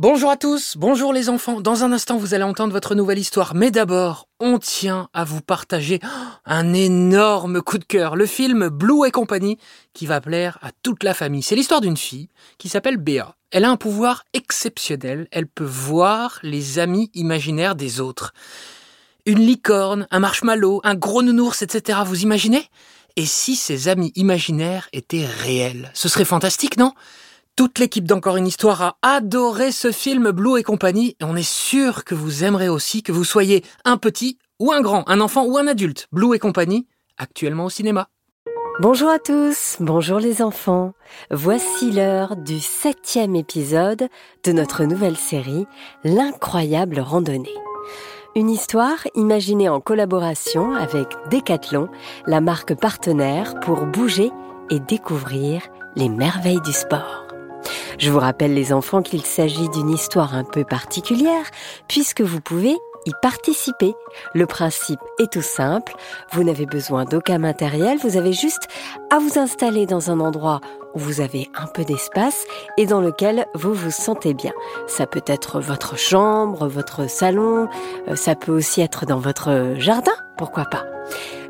Bonjour à tous, bonjour les enfants. Dans un instant, vous allez entendre votre nouvelle histoire. Mais d'abord, on tient à vous partager un énorme coup de cœur. Le film Blue et compagnie qui va plaire à toute la famille. C'est l'histoire d'une fille qui s'appelle Béa. Elle a un pouvoir exceptionnel. Elle peut voir les amis imaginaires des autres. Une licorne, un marshmallow, un gros nounours, etc. Vous imaginez? Et si ces amis imaginaires étaient réels? Ce serait fantastique, non? Toute l'équipe d'Encore une histoire a adoré ce film Blue et compagnie et on est sûr que vous aimerez aussi que vous soyez un petit ou un grand, un enfant ou un adulte. Blue et compagnie, actuellement au cinéma. Bonjour à tous, bonjour les enfants. Voici l'heure du septième épisode de notre nouvelle série L'incroyable randonnée. Une histoire imaginée en collaboration avec Decathlon, la marque partenaire pour bouger et découvrir les merveilles du sport. Je vous rappelle les enfants qu'il s'agit d'une histoire un peu particulière puisque vous pouvez y participer. Le principe est tout simple, vous n'avez besoin d'aucun matériel, vous avez juste à vous installer dans un endroit où vous avez un peu d'espace et dans lequel vous vous sentez bien. Ça peut être votre chambre, votre salon, euh, ça peut aussi être dans votre jardin, pourquoi pas.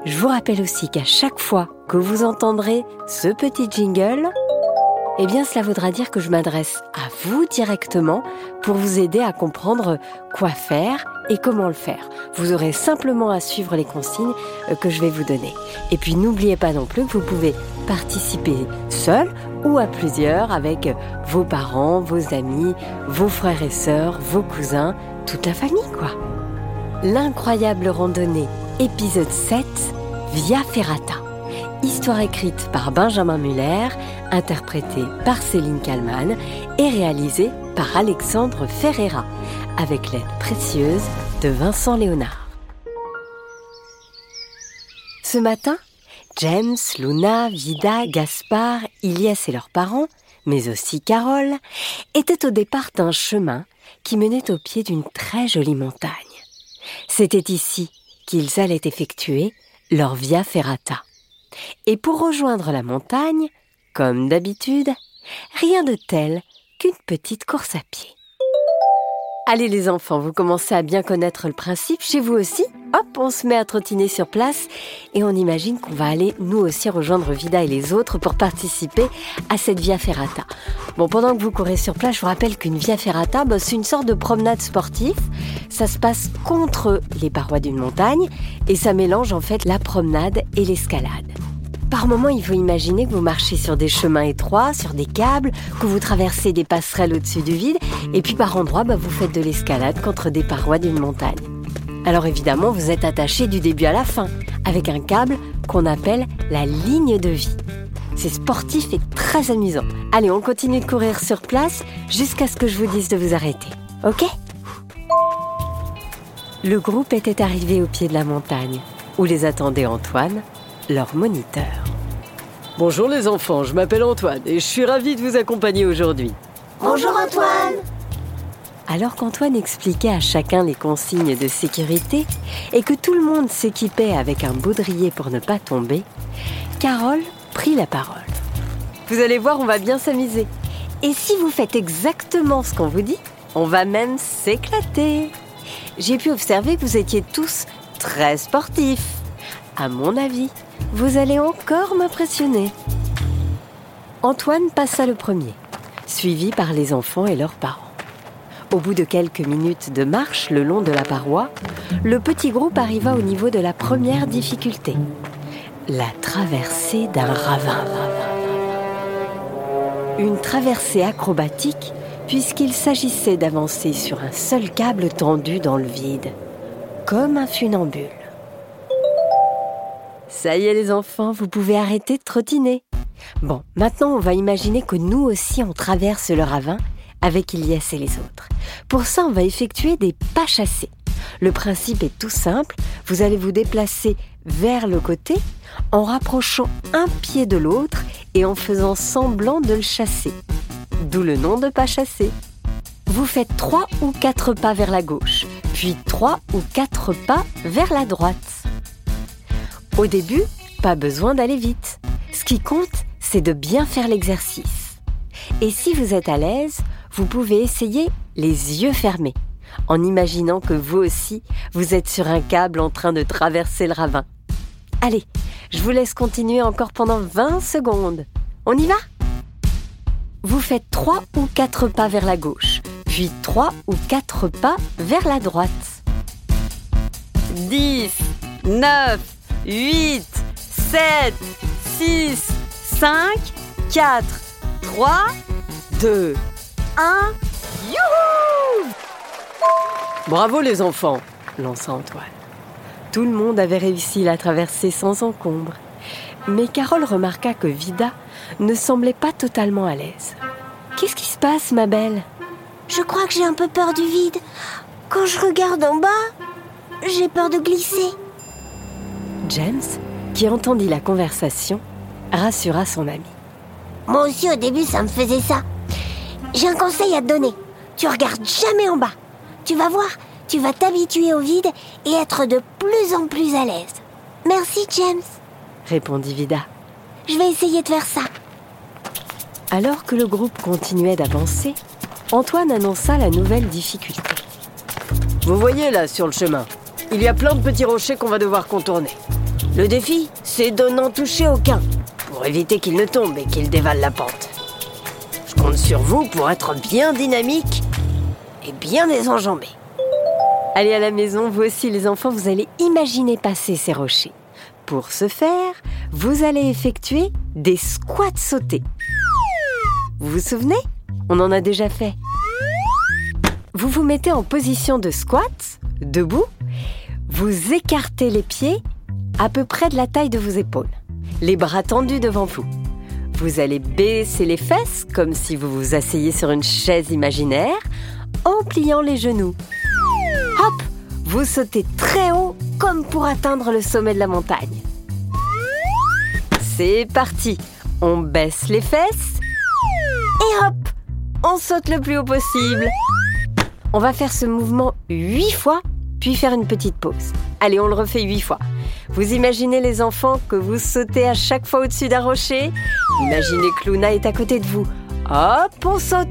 Je vous rappelle aussi qu'à chaque fois que vous entendrez ce petit jingle, eh bien cela voudra dire que je m'adresse à vous directement pour vous aider à comprendre quoi faire et comment le faire. Vous aurez simplement à suivre les consignes euh, que je vais vous donner. Et puis n'oubliez pas non plus que vous pouvez participer seul ou à plusieurs avec vos parents, vos amis, vos frères et sœurs, vos cousins, toute la famille quoi. L'incroyable randonnée, épisode 7, Via Ferrata. Histoire écrite par Benjamin Muller, interprétée par Céline Kallmann et réalisée par Alexandre Ferreira, avec l'aide précieuse de Vincent Léonard. Ce matin, James, Luna, Vida, Gaspard, Ilias et leurs parents, mais aussi Carole, étaient au départ d'un chemin qui menait au pied d'une très jolie montagne. C'était ici qu'ils allaient effectuer leur via ferrata. Et pour rejoindre la montagne, comme d'habitude, rien de tel qu'une petite course à pied. Allez les enfants, vous commencez à bien connaître le principe. Chez vous aussi, hop, on se met à trottiner sur place et on imagine qu'on va aller nous aussi rejoindre Vida et les autres pour participer à cette Via Ferrata. Bon, pendant que vous courez sur place, je vous rappelle qu'une Via Ferrata, bah, c'est une sorte de promenade sportive. Ça se passe contre les parois d'une montagne et ça mélange en fait la promenade et l'escalade. Par moments, il faut imaginer que vous marchez sur des chemins étroits, sur des câbles, que vous traversez des passerelles au-dessus du vide, et puis par endroits, bah, vous faites de l'escalade contre des parois d'une montagne. Alors évidemment, vous êtes attaché du début à la fin, avec un câble qu'on appelle la ligne de vie. C'est sportif et très amusant. Allez, on continue de courir sur place jusqu'à ce que je vous dise de vous arrêter. Ok? Le groupe était arrivé au pied de la montagne, où les attendait Antoine, leur moniteur. Bonjour les enfants, je m'appelle Antoine et je suis ravi de vous accompagner aujourd'hui. Bonjour Antoine Alors qu'Antoine expliquait à chacun les consignes de sécurité et que tout le monde s'équipait avec un baudrier pour ne pas tomber, Carole prit la parole. Vous allez voir, on va bien s'amuser. Et si vous faites exactement ce qu'on vous dit, on va même s'éclater. J'ai pu observer que vous étiez tous très sportifs. À mon avis, vous allez encore m'impressionner. Antoine passa le premier, suivi par les enfants et leurs parents. Au bout de quelques minutes de marche le long de la paroi, le petit groupe arriva au niveau de la première difficulté, la traversée d'un ravin. Une traversée acrobatique puisqu'il s'agissait d'avancer sur un seul câble tendu dans le vide, comme un funambule. Ça y est les enfants, vous pouvez arrêter de trottiner. Bon, maintenant on va imaginer que nous aussi on traverse le ravin avec Ilias et les autres. Pour ça, on va effectuer des pas chassés. Le principe est tout simple, vous allez vous déplacer vers le côté en rapprochant un pied de l'autre et en faisant semblant de le chasser. D'où le nom de pas chassé. Vous faites trois ou quatre pas vers la gauche, puis trois ou quatre pas vers la droite. Au début, pas besoin d'aller vite. Ce qui compte, c'est de bien faire l'exercice. Et si vous êtes à l'aise, vous pouvez essayer les yeux fermés, en imaginant que vous aussi, vous êtes sur un câble en train de traverser le ravin. Allez, je vous laisse continuer encore pendant 20 secondes. On y va? Vous faites 3 ou 4 pas vers la gauche, puis 3 ou 4 pas vers la droite. 10, 9, 8, 7, 6, 5, 4, 3, 2, 1. Youhou Bravo les enfants lança Antoine. Tout le monde avait réussi la traversée sans encombre. Mais Carole remarqua que Vida ne semblait pas totalement à l'aise. Qu'est-ce qui se passe, ma belle? Je crois que j'ai un peu peur du vide. Quand je regarde en bas, j'ai peur de glisser. James, qui entendit la conversation, rassura son ami. Moi aussi, au début, ça me faisait ça. J'ai un conseil à te donner. Tu regardes jamais en bas. Tu vas voir, tu vas t'habituer au vide et être de plus en plus à l'aise. Merci, James, répondit Vida. Je vais essayer de faire ça. Alors que le groupe continuait d'avancer, Antoine annonça la nouvelle difficulté. Vous voyez là, sur le chemin, il y a plein de petits rochers qu'on va devoir contourner. Le défi, c'est de n'en toucher aucun, pour éviter qu'ils ne tombent et qu'ils dévalent la pente. Je compte sur vous pour être bien dynamique et bien désenjambé. Allez à la maison, vous aussi les enfants, vous allez imaginer passer ces rochers. Pour ce faire, vous allez effectuer des squats sautés. Vous vous souvenez? On en a déjà fait. Vous vous mettez en position de squat, debout. Vous écartez les pieds à peu près de la taille de vos épaules. Les bras tendus devant vous. Vous allez baisser les fesses comme si vous vous asseyez sur une chaise imaginaire en pliant les genoux. Hop Vous sautez très haut comme pour atteindre le sommet de la montagne. C'est parti On baisse les fesses et hop On saute le plus haut possible. On va faire ce mouvement huit fois, puis faire une petite pause. Allez, on le refait huit fois. Vous imaginez les enfants que vous sautez à chaque fois au-dessus d'un rocher Imaginez que Luna est à côté de vous. Hop, on saute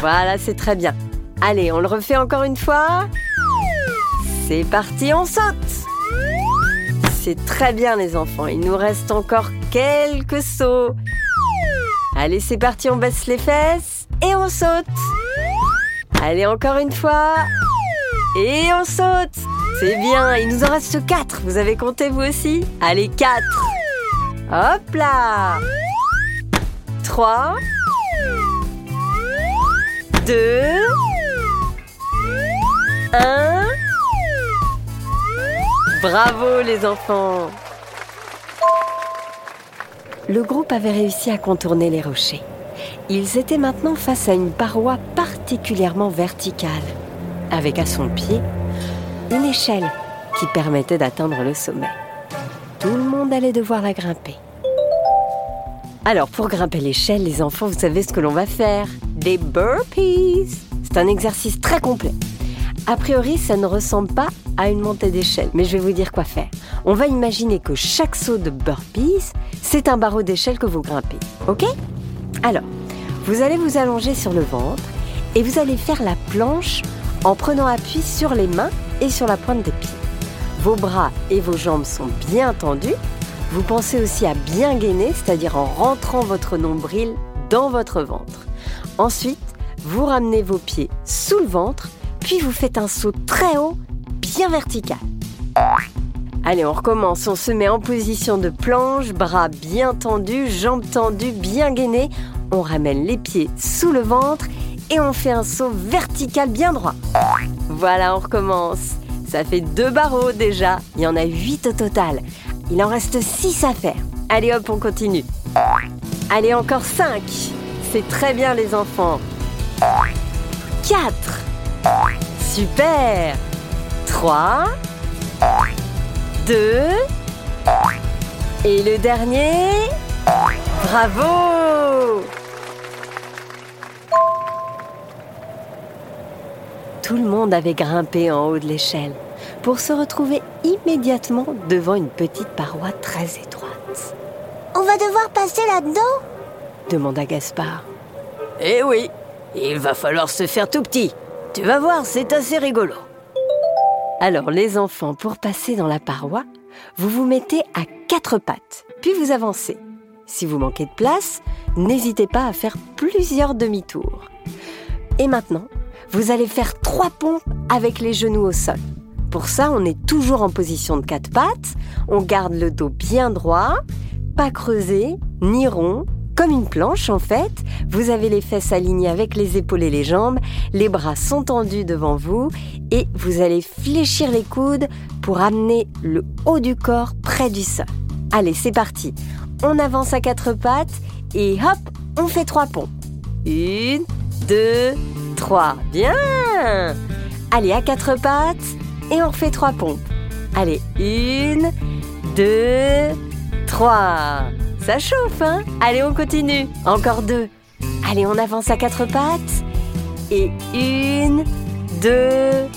Voilà, c'est très bien. Allez, on le refait encore une fois. C'est parti, on saute C'est très bien les enfants, il nous reste encore quelques sauts. Allez, c'est parti, on baisse les fesses et on saute. Allez, encore une fois. Et on saute. C'est bien, il nous en reste quatre. Vous avez compté vous aussi? Allez, quatre. Hop là 3 2 1 Bravo les enfants Le groupe avait réussi à contourner les rochers. Ils étaient maintenant face à une paroi particulièrement verticale, avec à son pied une échelle qui permettait d'atteindre le sommet. Tout le monde allait devoir la grimper. Alors pour grimper l'échelle, les enfants, vous savez ce que l'on va faire? Des burpees C'est un exercice très complet. A priori, ça ne ressemble pas à une montée d'échelle, mais je vais vous dire quoi faire. On va imaginer que chaque saut de burpees, c'est un barreau d'échelle que vous grimpez. Ok? Alors, vous allez vous allonger sur le ventre et vous allez faire la planche en prenant appui sur les mains et sur la pointe des pieds. Vos bras et vos jambes sont bien tendus. Vous pensez aussi à bien gainer, c'est-à-dire en rentrant votre nombril dans votre ventre. Ensuite, vous ramenez vos pieds sous le ventre, puis vous faites un saut très haut, bien vertical. Allez, on recommence. On se met en position de planche, bras bien tendus, jambes tendues, bien gainées. On ramène les pieds sous le ventre et on fait un saut vertical bien droit. Voilà, on recommence. Ça fait deux barreaux déjà. Il y en a huit au total. Il en reste six à faire. Allez hop, on continue. Allez, encore cinq. C'est très bien les enfants. Quatre. Super. Trois. Deux. Et le dernier? Bravo Tout le monde avait grimpé en haut de l'échelle pour se retrouver immédiatement devant une petite paroi très étroite. On va devoir passer là-dedans? demanda Gaspard. Eh oui, Il va falloir se faire tout petit. Tu vas voir, c'est assez rigolo. Alors les enfants, pour passer dans la paroi, vous vous mettez à quatre pattes, puis vous avancez. Si vous manquez de place, n'hésitez pas à faire plusieurs demi-tours. Et maintenant, vous allez faire trois pompes avec les genoux au sol. Pour ça, on est toujours en position de quatre pattes, on garde le dos bien droit, pas creusé, ni rond, comme une planche en fait. Vous avez les fesses alignées avec les épaules et les jambes, les bras sont tendus devant vous et vous allez fléchir les coudes pour amener le haut du corps près du sol. Allez, c'est parti. On avance à quatre pattes et hop, on fait trois pompes. Une, deux, trois. Bien Allez, à quatre pattes et on refait trois pompes. Allez, une, deux, trois. Ça chauffe, hein? Allez, on continue. Encore deux. Allez, on avance à quatre pattes. Et une, deux,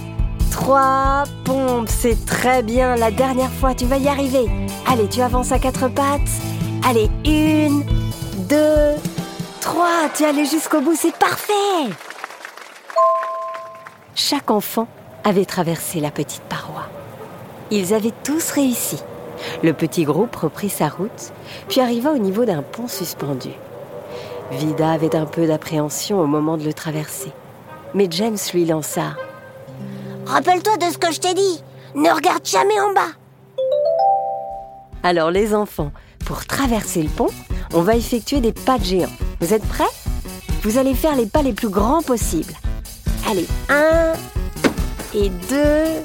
trois pompes. C'est très bien. La dernière fois, tu vas y arriver. Allez, tu avances à quatre pattes. Allez, une, deux, trois. Tu es allé jusqu'au bout. C'est parfait. Chaque enfant avait traversé la petite paroi. Ils avaient tous réussi. Le petit groupe reprit sa route, puis arriva au niveau d'un pont suspendu. Vida avait un peu d'appréhension au moment de le traverser. Mais James lui lança Rappelle-toi de ce que je t'ai dit. Ne regarde jamais en bas. Alors les enfants, pour traverser le pont, on va effectuer des pas de géants. Vous êtes prêts? Vous allez faire les pas les plus grands possibles. Allez, un et deux,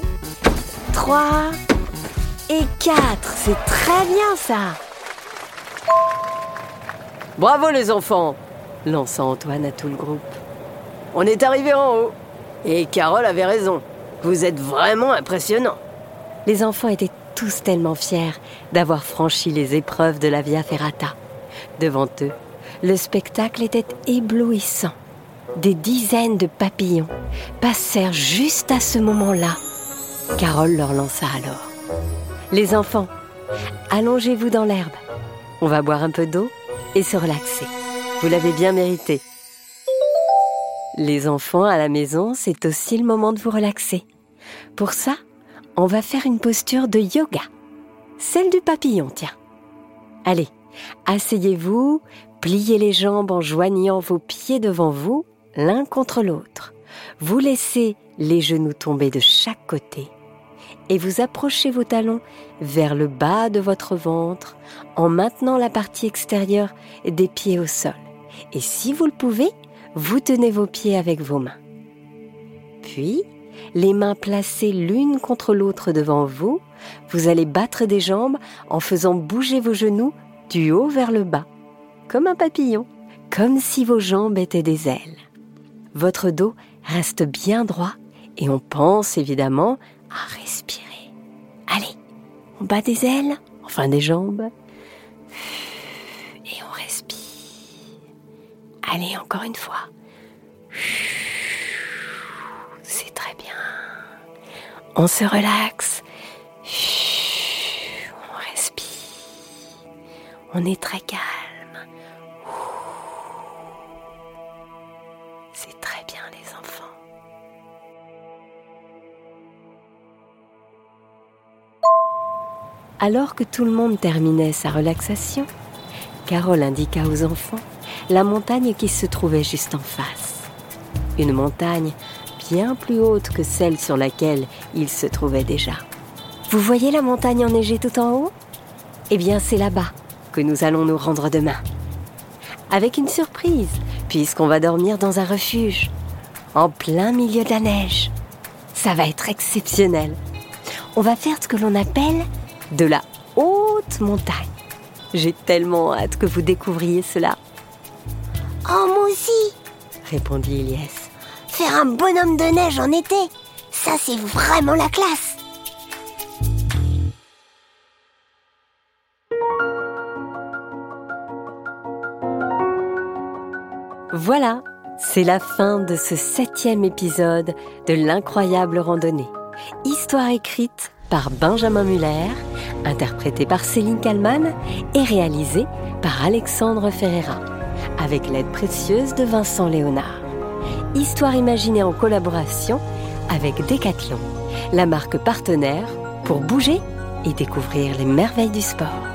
trois et quatre. C'est très bien ça. Bravo les enfants lança Antoine à tout le groupe. On est arrivé en haut. Et Carole avait raison. Vous êtes vraiment impressionnants. Les enfants étaient tous tellement fiers d'avoir franchi les épreuves de la Via Ferrata. Devant eux, le spectacle était éblouissant. Des dizaines de papillons passèrent juste à ce moment-là. Carole leur lança alors. Les enfants, allongez-vous dans l'herbe. On va boire un peu d'eau et se relaxer. Vous l'avez bien mérité. Les enfants à la maison, c'est aussi le moment de vous relaxer. Pour ça, on va faire une posture de yoga. Celle du papillon, tiens. Allez, asseyez-vous, pliez les jambes en joignant vos pieds devant vous, l'un contre l'autre. Vous laissez les genoux tomber de chaque côté et vous approchez vos talons vers le bas de votre ventre en maintenant la partie extérieure des pieds au sol. Et si vous le pouvez, vous tenez vos pieds avec vos mains. Puis, les mains placées l'une contre l'autre devant vous, vous allez battre des jambes en faisant bouger vos genoux du haut vers le bas, comme un papillon, comme si vos jambes étaient des ailes. Votre dos reste bien droit et on pense évidemment à respirer. Allez, on bat des ailes, enfin des jambes, et on respire. Allez, encore une fois. C'est très bien. On se relaxe. On respire. On est très calme. Alors que tout le monde terminait sa relaxation, Carole indiqua aux enfants la montagne qui se trouvait juste en face. Une montagne bien plus haute que celle sur laquelle ils se trouvaient déjà. Vous voyez la montagne enneigée tout en haut? Eh bien, c'est là-bas que nous allons nous rendre demain. Avec une surprise, puisqu'on va dormir dans un refuge, en plein milieu de la neige. Ça va être exceptionnel. On va faire ce que l'on appelle de la haute montagne. J'ai tellement hâte que vous découvriez cela, Oh, moi aussi. répondit Elias. Faire un bonhomme de neige en été, ça c'est vraiment la classe. Voilà, c'est la fin de ce septième épisode de l'incroyable randonnée. Histoire écrite par Benjamin Muller, interprétée par Céline Kallmann et réalisée par Alexandre Ferreira, avec l'aide précieuse de Vincent Léonard. histoire imaginée en collaboration avec Decathlon, la marque partenaire pour bouger et découvrir les merveilles du sport.